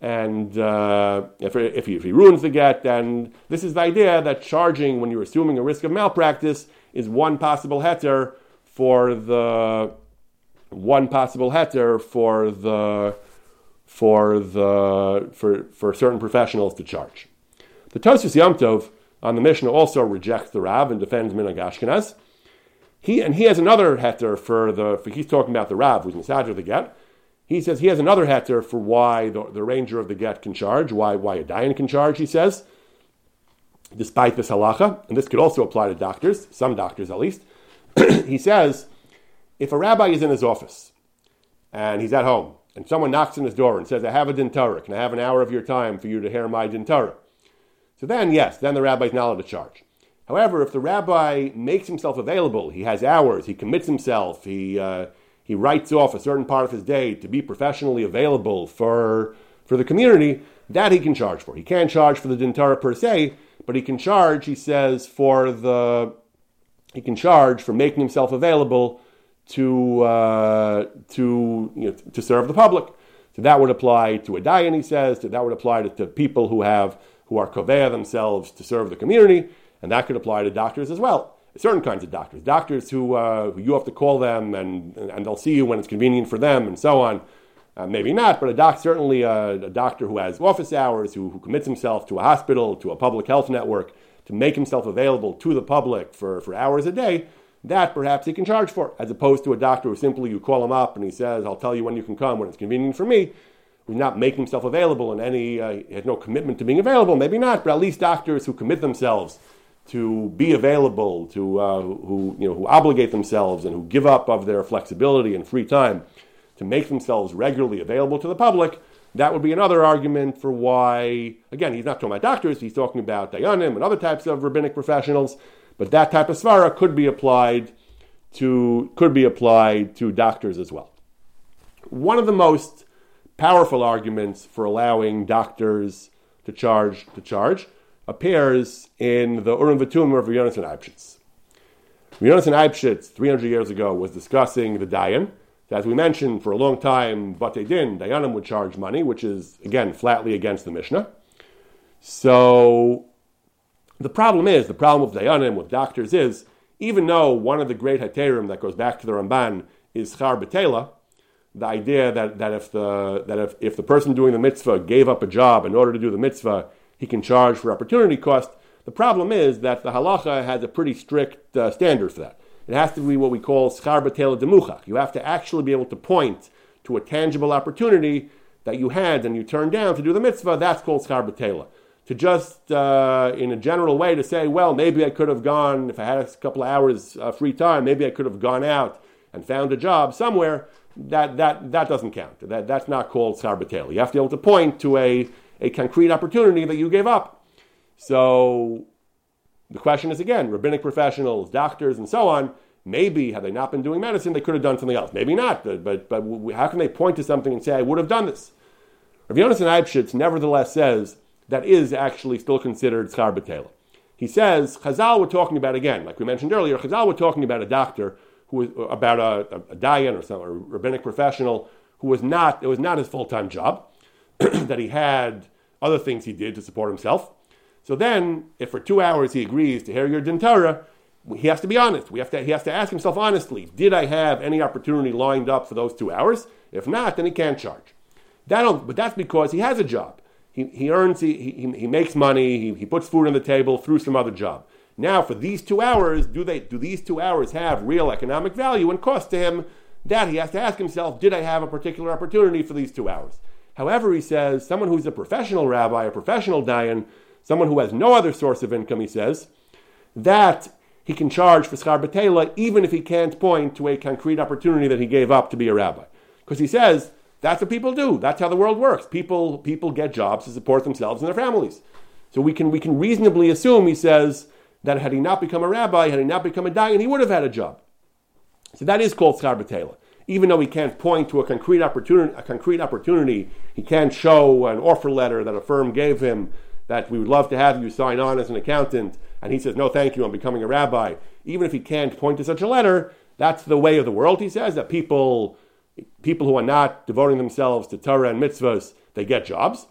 And uh, if, if, he, if he ruins the get, then this is the idea that charging when you're assuming a risk of malpractice is one possible heter for the one possible heter for the for the for, for certain professionals to charge. The Tosfos Yom Tov on the Mishnah also rejects the Rav and defends Minhag Ashkenaz. He and he has another heter for the for he's talking about the Rav who's mesader the get. He says he has another heter for why the, the ranger of the get can charge, why why a dayan can charge. He says, despite this halacha, and this could also apply to doctors, some doctors at least. he says, if a rabbi is in his office and he's at home and someone knocks on his door and says, I have a din Torah, can I have an hour of your time for you to hear my din Torah? So then, yes, then the rabbi is not allowed to charge. However, if the rabbi makes himself available, he has hours, he commits himself, he, uh, he writes off a certain part of his day to be professionally available for, for the community, that he can charge for. He can't charge for the din Torah per se, but he can charge, he says, for the, he can charge for making himself available to, uh, to, you know, to serve the public. So that would apply to a dayan, he says, that would apply to, to people who have who are koveya themselves to serve the community, and that could apply to doctors as well. Certain kinds of doctors, doctors who, uh, who you have to call them and, and they'll see you when it's convenient for them and so on. Uh, maybe not, but a doc, certainly a, a, doctor who has office hours, who, who commits himself to a hospital, to a public health network, to make himself available to the public for, for hours a day, that perhaps he can charge for, as opposed to a doctor who simply you call him up and he says, I'll tell you when you can come when it's convenient for me, who's not making himself available in any, uh, has no commitment to being available, maybe not, but at least doctors who commit themselves to be available, to uh, who you know who obligate themselves and who give up of their flexibility and free time to make themselves regularly available to the public, that would be another argument for why. Again, he's not talking about doctors; he's talking about dayanim and other types of rabbinic professionals. But that type of svara could be applied to could be applied to doctors as well. One of the most powerful arguments for allowing doctors to charge to charge appears in the Urim V'Tumim of Yonasan Eibshitz. Yonasan Eibshitz, 300 years ago, was discussing the Dayan. As we mentioned, for a long time, Bate Din, Dayanim would charge money, which is, again, flatly against the Mishnah. So the problem is, the problem with Dayanim, with doctors, is even though one of the great Heterim that goes back to the Ramban is Schar Betela, the idea that, that, if, the, that if, if the person doing the mitzvah gave up a job in order to do the mitzvah, he can charge for opportunity cost. The problem is that the halacha has a pretty strict uh, standard for that. It has to be what we call schar betela demuchach. You have to actually be able to point to a tangible opportunity that you had and you turned down to do the mitzvah. That's called schar betela. To just, uh, in a general way, to say, well, maybe I could have gone, if I had a couple of hours uh, free time, maybe I could have gone out and found a job somewhere, that, that, that doesn't count. That, that's not called schar betela. You have to be able to point to a a concrete opportunity that you gave up. So the question is again, rabbinic professionals, doctors, and so on, maybe had they not been doing medicine, they could have done something else. Maybe not, but, but, but how can they point to something and say, I would have done this? Rav Yonasan Eibshitz nevertheless says that is actually still considered schar b'tela. He says, Chazal were talking about, again, like we mentioned earlier, Chazal were talking about a doctor who was, uh, about a, a, a dayan or some or rabbinic professional who was not, it was not his full-time job. that he had other things he did to support himself. So then, if for two hours he agrees to hear your din Torah, he has to be honest. We have to, he has to ask himself honestly, did I have any opportunity lined up for those two hours? If not, then he can't charge. That, but that's because he has a job. He, he earns, he, he, he makes money, he, he puts food on the table through some other job. Now, for these two hours, do, they, do these two hours have real economic value and cost to him? That he has to ask himself, did I have a particular opportunity for these two hours? However, he says, someone who's a professional rabbi, a professional dayan, someone who has no other source of income, he says, that he can charge for schar even if he can't point to a concrete opportunity that he gave up to be a rabbi. Because he says, that's what people do. That's how the world works. People, people get jobs to support themselves and their families. So we can, we can reasonably assume, he says, that had he not become a rabbi, had he not become a dayan, he would have had a job. So that is called schar even though he can't point to a concrete opportunity, a concrete opportunity, he can't show an offer letter that a firm gave him that we would love to have you sign on as an accountant, and he says, no, thank you, I'm becoming a rabbi. Even if he can't point to such a letter, that's the way of the world, he says, that people, people who are not devoting themselves to Torah and mitzvahs, they get jobs.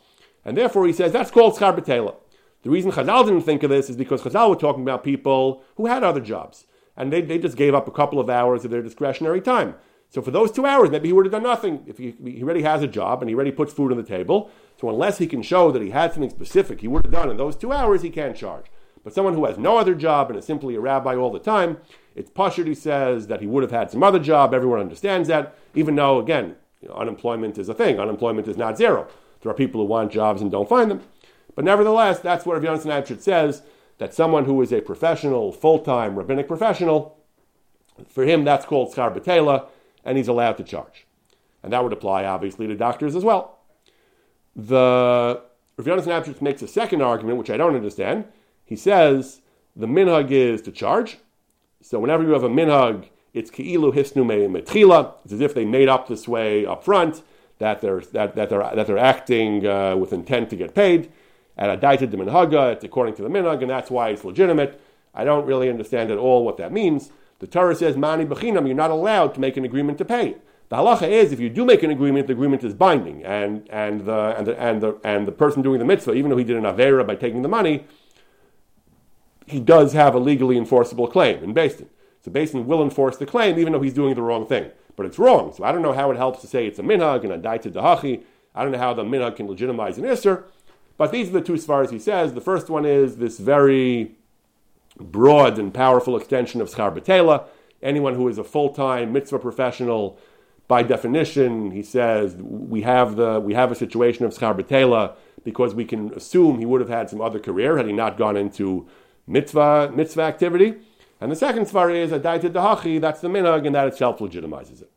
And therefore, he says, that's called schar. The reason Chazal didn't think of this is because Chazal were talking about people who had other jobs. And they, they just gave up a couple of hours of their discretionary time. So for those two hours, maybe he would have done nothing. If he, he already has a job and he already puts food on the table, so unless he can show that he had something specific he would have done in those two hours, he can't charge. But someone who has no other job and is simply a rabbi all the time, it's pashut, he says, that he would have had some other job. Everyone understands that, even though, again, you know, unemployment is a thing. Unemployment is not zero. There are people who want jobs and don't find them. But nevertheless, that's what Rav Eibshitz says, that someone who is a professional, full-time rabbinic professional, for him that's called schar and he's allowed to charge. And that would apply, obviously, to doctors as well. The Rav Eibshitz makes a second argument, which I don't understand. He says the minhag is to charge. So whenever you have a minhag, it's ki'ilu hisnu metchila. It's as if they made up this way up front, that they're, that, that they're, that they're acting uh, with intent to get paid. At a daita de minhaga, it's according to the minhag, and that's why it's legitimate. I don't really understand at all what that means. The Torah says, Mani Bechinam, you're not allowed to make an agreement to pay. The halacha is, if you do make an agreement, the agreement is binding, and, and, the, and, the, and, the, and the person doing the mitzvah, even though he did an avera by taking the money, he does have a legally enforceable claim in Beis Din. So Beis Din will enforce the claim, even though he's doing the wrong thing. But it's wrong. So I don't know how it helps to say it's a minhag and a daita dahachi. I don't know how the minhag can legitimize an isser. But these are the two svaras he says. The first one is this very broad and powerful extension of schar betela. Anyone who is a full-time mitzvah professional, by definition, he says we have the we have a situation of schar betela because we can assume he would have had some other career had he not gone into mitzvah mitzvah activity. And the second svara is a daita dahachi, that's the minhag, and that itself legitimizes it.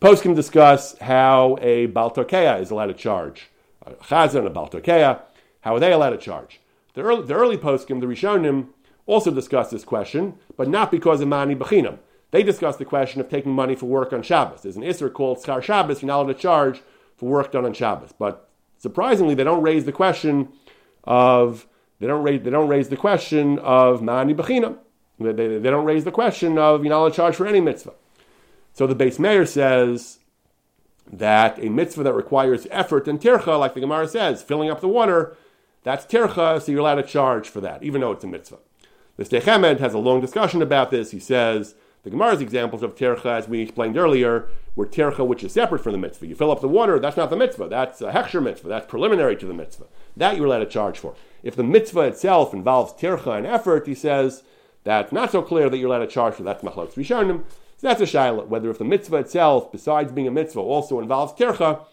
Poskim discuss how a baltokeya is allowed to charge. A chazan, a baltokeya, how are they allowed to charge? The early, the early poskim, the Rishonim, also discuss this question, but not because of mani bechinam. They discuss the question of taking money for work on Shabbos. There's an Isser called Schar Shabbos, you're not allowed to charge for work done on Shabbos. But surprisingly, they don't raise the question of they don't raise, they don't raise the question of mani bechinam. They, they, they, don't raise the question of you're not allowed to charge for any mitzvah. So the Beis Meir says that a mitzvah that requires effort and tircha, like the Gemara says, filling up the water, that's tircha, so you're allowed to charge for that, even though it's a mitzvah. The Stech has a long discussion about this. He says the Gemara's examples of tircha, as we explained earlier, were tircha which is separate from the mitzvah. You fill up the water, that's not the mitzvah. That's a hechsher mitzvah. That's preliminary to the mitzvah. That you're allowed to charge for. If the mitzvah itself involves tircha and effort, he says that's not so clear that you're allowed to charge for. That's machlokes rishonim. So that's a shaila, whether if the mitzvah itself, besides being a mitzvah, also involves tircha,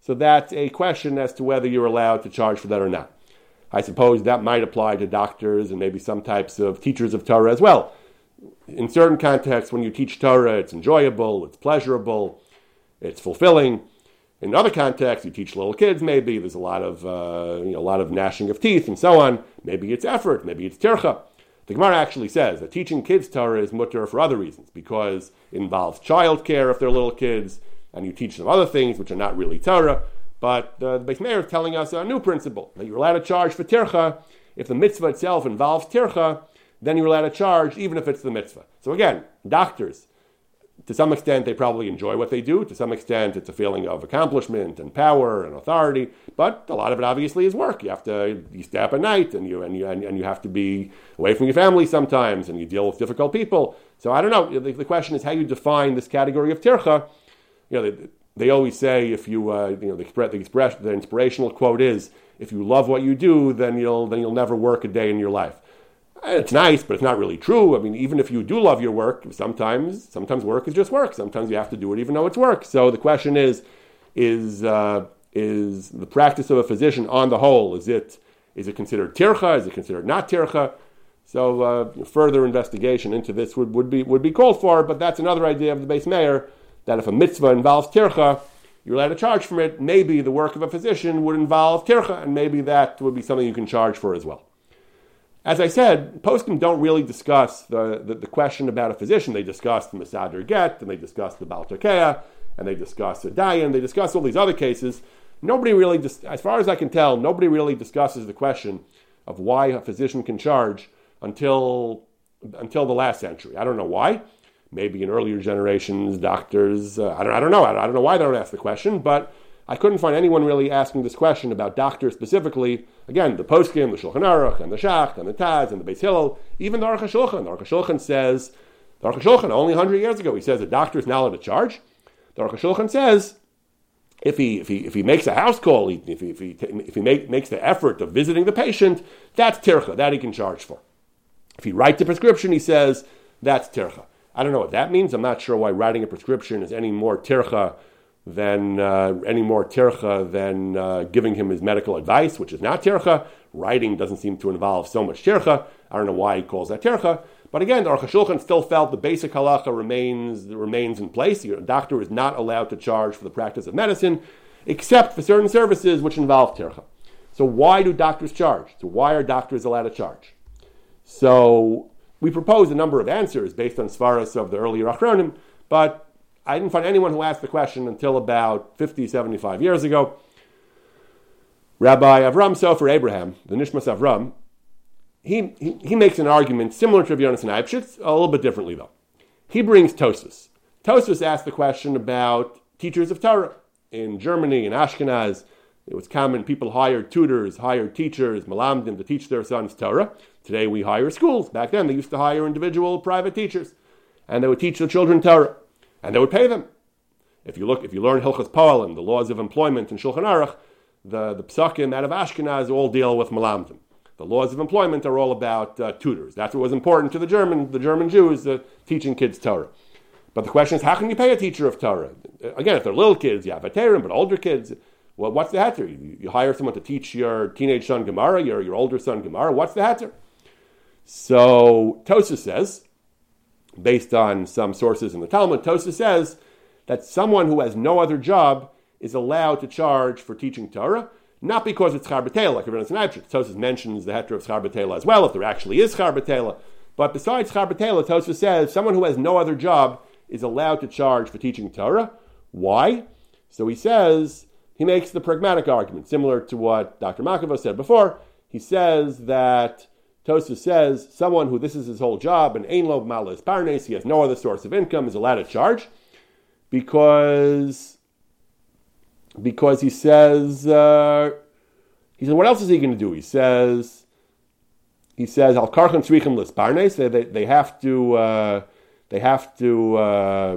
so that's a question as to whether you're allowed to charge for that or not. I suppose that might apply to doctors and maybe some types of teachers of Torah as well. In certain contexts, when you teach Torah, it's enjoyable, it's pleasurable, it's fulfilling. In other contexts, you teach little kids. Maybe there's a lot of uh, you know, a lot of gnashing of teeth and so on. Maybe it's effort. Maybe it's tircha. The Gemara actually says that teaching kids Torah is mutter for other reasons, because it involves child care if they're little kids, and you teach them other things which are not really Torah. But uh, the Beis Meir is telling us a new principle that you're allowed to charge for tircha if the mitzvah itself involves tircha. Then you're allowed to charge even if it's the mitzvah. So again, doctors, to some extent, they probably enjoy what they do. To some extent, it's a feeling of accomplishment and power and authority. But a lot of it obviously is work. You have to you stay up at night, and you and you and, you have to be away from your family sometimes, and you deal with difficult people. So I don't know. The, the question is how you define this category of tircha. You know, they, they always say if you uh, you know the, the, express, the inspirational quote is if you love what you do, then you'll then you'll never work a day in your life. It's nice, but it's not really true. I mean, even if you do love your work, sometimes sometimes work is just work. Sometimes you have to do it even though it's work. So the question is, is uh, is the practice of a physician on the whole is it is it considered tircha? Is it considered not tircha? So uh, further investigation into this would, would be would be called for. But that's another idea of the Beis Meir that if a mitzvah involves tircha, you're allowed to charge for it. Maybe the work of a physician would involve tircha, and maybe that would be something you can charge for as well. As I said, poskim don't really discuss the, the, the, question about a physician. They discuss the Masader Get, and they discuss the Baltakea, and they discuss the Dayan, they discuss all these other cases. Nobody really, dis- as far as I can tell, nobody really discusses the question of why a physician can charge until, until the last century. I don't know why. Maybe in earlier generations, doctors, uh, I, don't, I don't know. I don't, I don't know why they don't ask the question, but I couldn't find anyone really asking this question about doctors specifically. Again, the Poskim, the Shulchan Aruch, and the Shach, and the Taz, and the Beis Hillel, even the Aruch HaShulchan. The Aruch HaShulchan says, the Aruch HaShulchan, only 100 years ago, he says a doctor is not allowed to charge. The Aruch HaShulchan says, if he, if, he, if he makes a house call, if he, if he, if he make, makes the effort of visiting the patient, that's tircha, that he can charge for. If he writes a prescription, he says, that's tircha. I don't know what that means. I'm not sure why writing a prescription is any more tircha than uh, any more tircha than uh, giving him his medical advice, which is not tircha. Writing doesn't seem to involve so much tircha. I don't know why he calls that tircha. But again, the Aruch still felt the basic halacha remains, remains in place. The doctor is not allowed to charge for the practice of medicine, except for certain services which involve tircha. So why do doctors charge? So why are doctors allowed to charge? So we propose a number of answers based on svaras of the earlier Achronim, but I didn't find anyone who asked the question until about 50, 75 years ago. Rabbi Avram Sofer Abraham, the Nishmas Avram, he, he, he, makes an argument similar to Rabbi Yonasan Eibschitz, a little bit differently though. He brings Tosfos. Tosfos asked the question about teachers of Torah. In Germany, in Ashkenaz, it was common people hired tutors, hired teachers, malamdim to teach their sons Torah. Today we hire schools. Back then they used to hire individual private teachers, and they would teach the children Torah and they would pay them. If you look, if you learn Hilchas Poalim, the laws of employment in Shulchan Aruch, the, the psakim out of Ashkenaz all deal with malamdim. The laws of employment are all about uh, tutors. That's what was important to the German, the German Jews, uh, teaching kids Torah. But the question is, how can you pay a teacher of Torah? Again, if they're little kids, you have a Torah, but older kids, well, what's the heter? You, you, hire someone to teach your teenage son Gemara, your, your older son Gemara. What's the heter? So Tosfos says, based on some sources in the Talmud, Tosfos says that someone who has no other job is allowed to charge for teaching Torah, not because it's schar betela, like Rabbi Naipshit. Tosfos mentions the heter of schar betela as well, if there actually is schar betela. But besides Charbetela, Tosfos says someone who has no other job is allowed to charge for teaching Torah. Why? So he says, he makes the pragmatic argument, similar to what Dr. Makava said before. He says that Tosfos says someone who this is his whole job and Ein Lo Malas Parnes, he has no other source of income, is allowed to charge because because he says uh, he says what else is he going to do? He says he says al karchan tzrichim lisparnes. They, they they have to uh, they have to. Uh,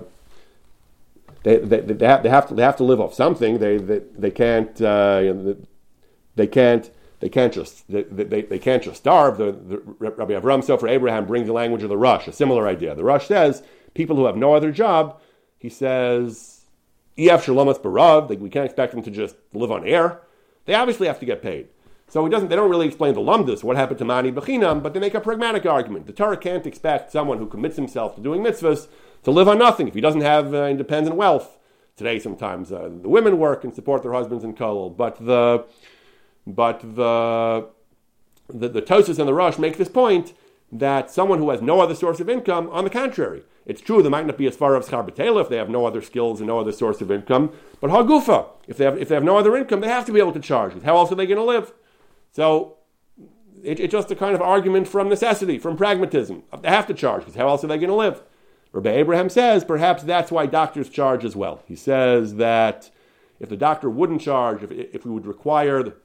they, they, they, have, they have to they have to live off something. They they, they can't uh, you know, they can't they can't just they, they, they can't just starve. The, the Rabbi Avram Sofer Abraham brings the language of the Rosh, a similar idea. The Rosh says people who have no other job. He says ef barav. We can't expect them to just live on air. They obviously have to get paid. So he doesn't. They don't really explain the lumdus, what happened to mani bechinam, but they make a pragmatic argument. The Torah can't expect someone who commits himself to doing mitzvahs to live on nothing if he doesn't have uh, independent wealth. Today, sometimes uh, the women work and support their husbands in kollel, but the but the the, the Tosfos and the Rosh make this point that someone who has no other source of income, on the contrary, it's true there might not be as far as Scharbetela if they have no other skills and no other source of income, but Hagufa, if they have if they have no other income, they have to be able to charge. How else are they going to live? So it, it's just a kind of argument from necessity, from pragmatism. They have to charge because how else are they going to live? Rabbi Abraham says perhaps that's why doctors charge as well. He says that if the doctor wouldn't charge, if, if we would require the,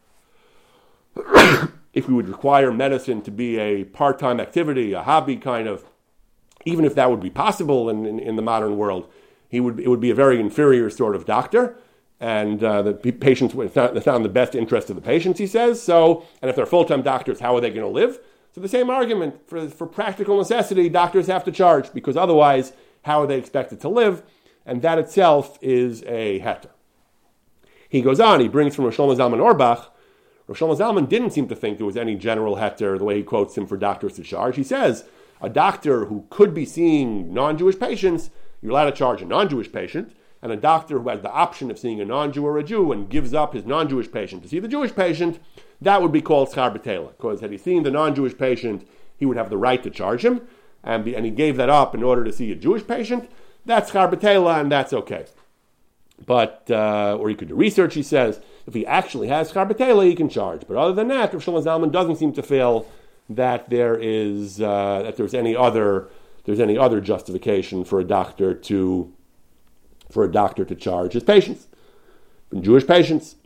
if we would require medicine to be a part-time activity, a hobby kind of, even if that would be possible in, in, in the modern world, he would it would be a very inferior sort of doctor, and uh, the patients it's not, it's not in the best interest of the patients. He says so, and if they're full-time doctors, how are they going to live? So the same argument for, for practical necessity, doctors have to charge because otherwise, how are they expected to live? And that itself is a heter. He goes on, he brings from Rosh Zalman Auerbach. Rosh Zalman didn't seem to think there was any general heter, the way he quotes him for doctors to charge. He says, a doctor who could be seeing non-Jewish patients, you're allowed to charge a non-Jewish patient, and a doctor who has the option of seeing a non-Jew or a Jew and gives up his non-Jewish patient to see the Jewish patient, that would be called schar because had he seen the non-Jewish patient, he would have the right to charge him, and, be, and he gave that up in order to see a Jewish patient. That's schar and that's okay. But uh, or he could do research. He says if he actually has schar he can charge. But other than that, Rav Shlomo Zalman doesn't seem to feel that there is uh, that there's any other there's any other justification for a doctor to for a doctor to charge his patients, Jewish patients.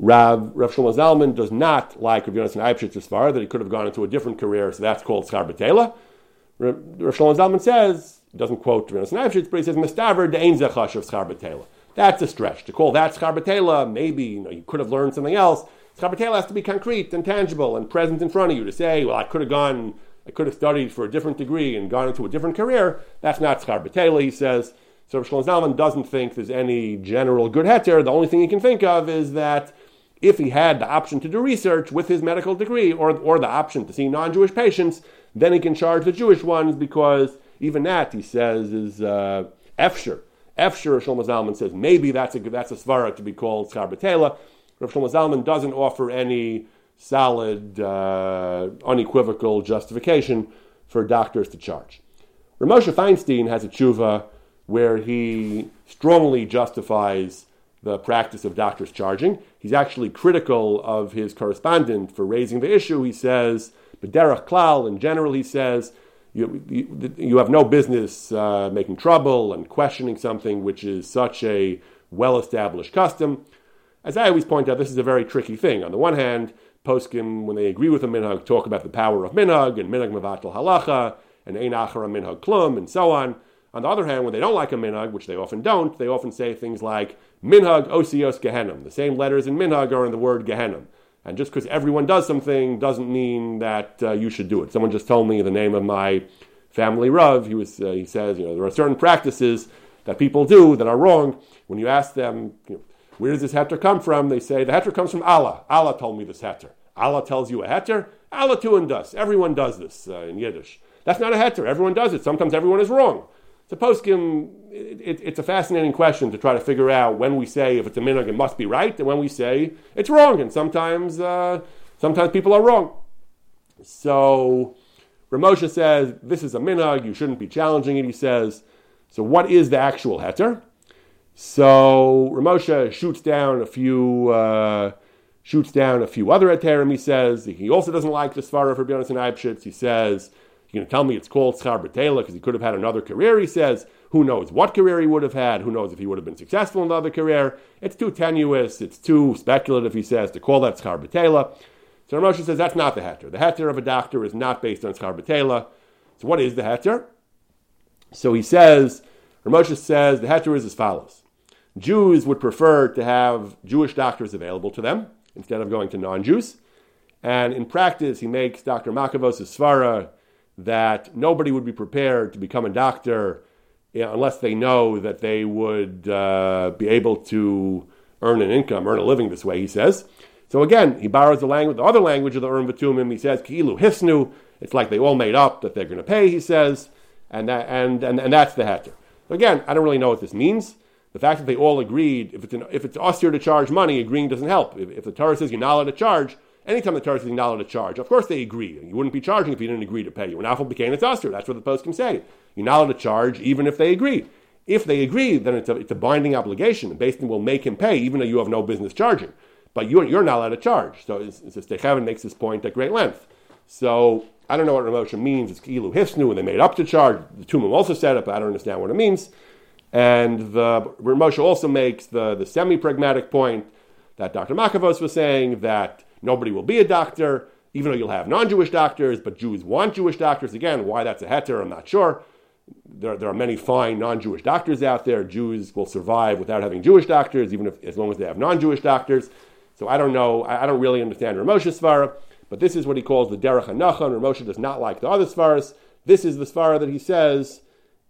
Rav, Rav Shlomo Zalman does not like Rav Yonasan Eibshitz as far that he could have gone into a different career, so that's called Schar Rav, Shlomo Zalman says, doesn't quote Rav Yonasan Eibshitz, but he says, Mistaver de'ein zechash of Schar B'Tela. That's a stretch. To call that Schar maybe you, know, you could have learned something else. Schar has to be concrete and tangible and present in front of you to say, well, I could have gone, I could have studied for a different degree and gone into a different career. That's not Schar he says. So Shlomo Zalman doesn't think there's any general good heter. The only thing he can think of is that if he had the option to do research with his medical degree or, or the option to see non Jewish patients, then he can charge the Jewish ones because even that, he says, is uh. Efsher, Shlomo Zalman says, maybe that's a, that's a svara to be called Schar B'Tela. Rav Shlomo Zalman doesn't offer any solid, uh, unequivocal justification for doctors to charge. Rav Moshe Feinstein has a tshuva where he strongly justifies the practice of doctors charging. He's actually critical of his correspondent for raising the issue. He says, Bederach Klal, in general, he says, you, you, you have no business uh, making trouble and questioning something which is such a well established custom. As I always point out, this is a very tricky thing. On the one hand, poskim, when they agree with a minhag, talk about the power of minhag and minhag mavatal halacha and ein achara minhag klum and so on. On the other hand, when they don't like a minhag, which they often don't, they often say things like minhag osios gehenim. The same letters in minhag are in the word gehenim. And just because everyone does something doesn't mean that uh, you should do it. Someone just told me the name of my family rav. He was uh, he says you know there are certain practices that people do that are wrong. When you ask them you know, where does this heter come from, they say the heter comes from Allah. Allah told me this heter. Allah tells you a heter. and does. Everyone does this uh, in Yiddish. That's not a heter. Everyone does it. Sometimes everyone is wrong. So poskim, it, it, it's a fascinating question to try to figure out when we say if it's a minhag it must be right, and when we say it's wrong. And sometimes, uh, sometimes people are wrong. So Rav Moshe says this is a minhag. You shouldn't be challenging it. He says. So what is the actual heter? So Rav Moshe shoots down a few. Uh, shoots down a few other heterim. He says he also doesn't like the svara of Rabbi and Eibshitz. He says going to tell me it's called schar because he could have had another career. He says who knows what career he would have had? Who knows if he would have been successful in another career? It's too tenuous. It's too speculative. He says to call that schar. So Rav Moshe says that's not the heter. The heter of a doctor is not based on schar. So what is the heter? So he says, Rav Moshe says the heter is as follows. Jews would prefer to have Jewish doctors available to them instead of going to non-Jews. And in practice, he makes Dr. Makavos' svara that nobody would be prepared to become a doctor unless they know that they would uh, be able to earn an income, earn a living this way, he says. So again, he borrows the language, the other language of the Urim V'Tumim. He says, Ki'ilu Hisnu. It's like they all made up that they're going to pay, he says. And, that, and, and, and that's the heter. Again, I don't really know what this means. The fact that they all agreed, if it's, an, if it's assur to charge money, agreeing doesn't help. If, if the Torah says you're not allowed to charge, anytime the Torah not allowed to charge, of course they agree. You wouldn't be charging if you didn't agree to pay you. When Alpha became assur, that's what the poskim say. You're not allowed to charge even if they agree. If they agree, then it's a, it's a binding obligation. The Beis Din will make him pay even though you have no business charging. But you're, you're not allowed to charge. So it's, makes this point at great length. So I don't know what Rav Moshe means. It's Ki'ilu Hisnu, and they made up to charge. The Tumim also said it, but I don't understand what it means. And the Moshe also makes the, the semi-pragmatic point that Dr. Makavos was saying that nobody will be a doctor, even though you'll have non-Jewish doctors, but Jews want Jewish doctors. Again, why that's a heter, I'm not sure. There, there are many fine non-Jewish doctors out there. Jews will survive without having Jewish doctors, even if, as long as they have non-Jewish doctors. So I don't know. I, I don't really understand Rav Moshe's svara, but this is what he calls the derech hanachon. Rav Moshe does not like the other svaras. This is the svara that he says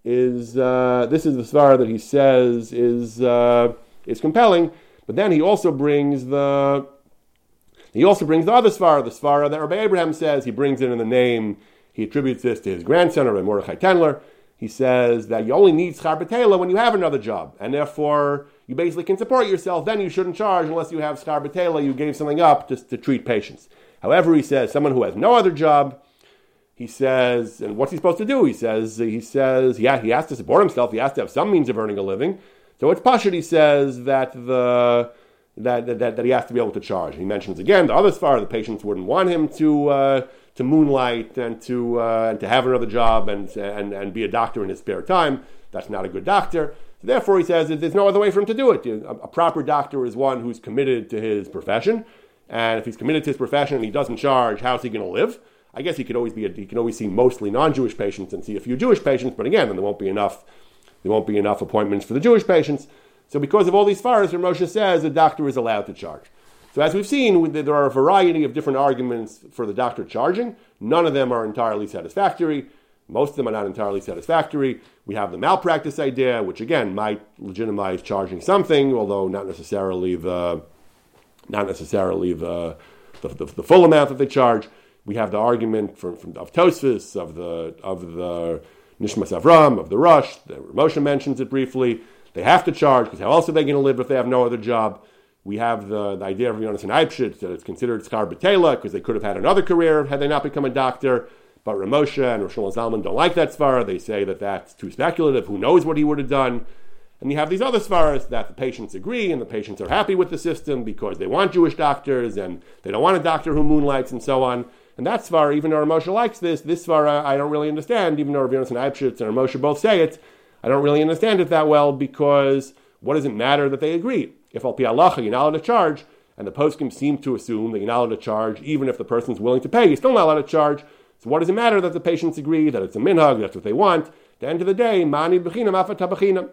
is uh, this is the svara that he says is uh, is compelling. But then he also brings the he also brings the other svara, the svara that Rabbi Abraham says. He brings it in the name. He attributes this to his grandson, Rabbi Mordechai Tendler. He says that you only need schar when you have another job, and therefore you basically can support yourself. Then you shouldn't charge unless you have schar You gave something up just to treat patients. However, he says someone who has no other job he says, and what's he supposed to do? He says, he says, yeah, he has to support himself. He has to have some means of earning a living. So it's Pashut, he says, that the that, that, that he has to be able to charge. He mentions again the other far the patients wouldn't want him to uh, to moonlight and to uh, and to have another job and, and and be a doctor in his spare time. That's not a good doctor. So therefore, he says there's no other way for him to do it. A, a proper doctor is one who's committed to his profession, and if he's committed to his profession and he doesn't charge, how's he going to live? I guess he could always be a, he can always see mostly non-Jewish patients and see a few Jewish patients, but again, then there won't be enough there won't be enough appointments for the Jewish patients. So because of all these svaras, Moshe says the doctor is allowed to charge. So as we've seen, there are a variety of different arguments for the doctor charging. None of them are entirely satisfactory. Most of them are not entirely satisfactory. We have the malpractice idea, which again might legitimize charging something, although not necessarily the not necessarily the the, the, the full amount that they charge. We have the argument from, from of of the of the Nishmas Avram, of the Rosh. The Moshe mentions it briefly. They have to charge because how else are they going to live if they have no other job? We have the, the idea of Yonasan Eibshitz that it's considered Skar B'Tela because they could have had another career had they not become a doctor. But Rav Moshe and Rosh Zalman don't like that svara. They say that that's too speculative. Who knows what he would have done? And you have these other svaras that the patients agree and the patients are happy with the system because they want Jewish doctors and they don't want a doctor who moonlights and so on. And that Svara, even though Moshe likes this, this Svara I don't really understand, even though Rav and Eibshitz and Moshe both say it, I don't really understand it that well because what does it matter that they agree? If al pi you're not allowed to charge, and the poskim seem to assume that you're not allowed to charge, even if the person's willing to pay, you're still not allowed to charge. So what does it matter that the patients agree that it's a minhag, that's what they want? At the end of the day, mani b'chinam afat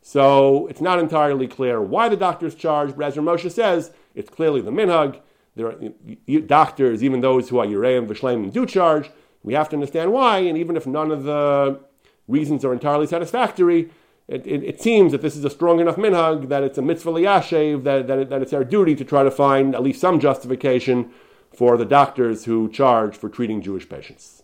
So it's not entirely clear why the doctors charge, but as Moshe says, it's clearly the minhag. There are doctors, even those who are Yereim Vishleim, do charge. We have to understand why, and even if none of the reasons are entirely satisfactory, it, it, it seems that this is a strong enough minhag that it's a mitzvah liyashev, that, that, it, that it's our duty to try to find at least some justification for the doctors who charge for treating Jewish patients.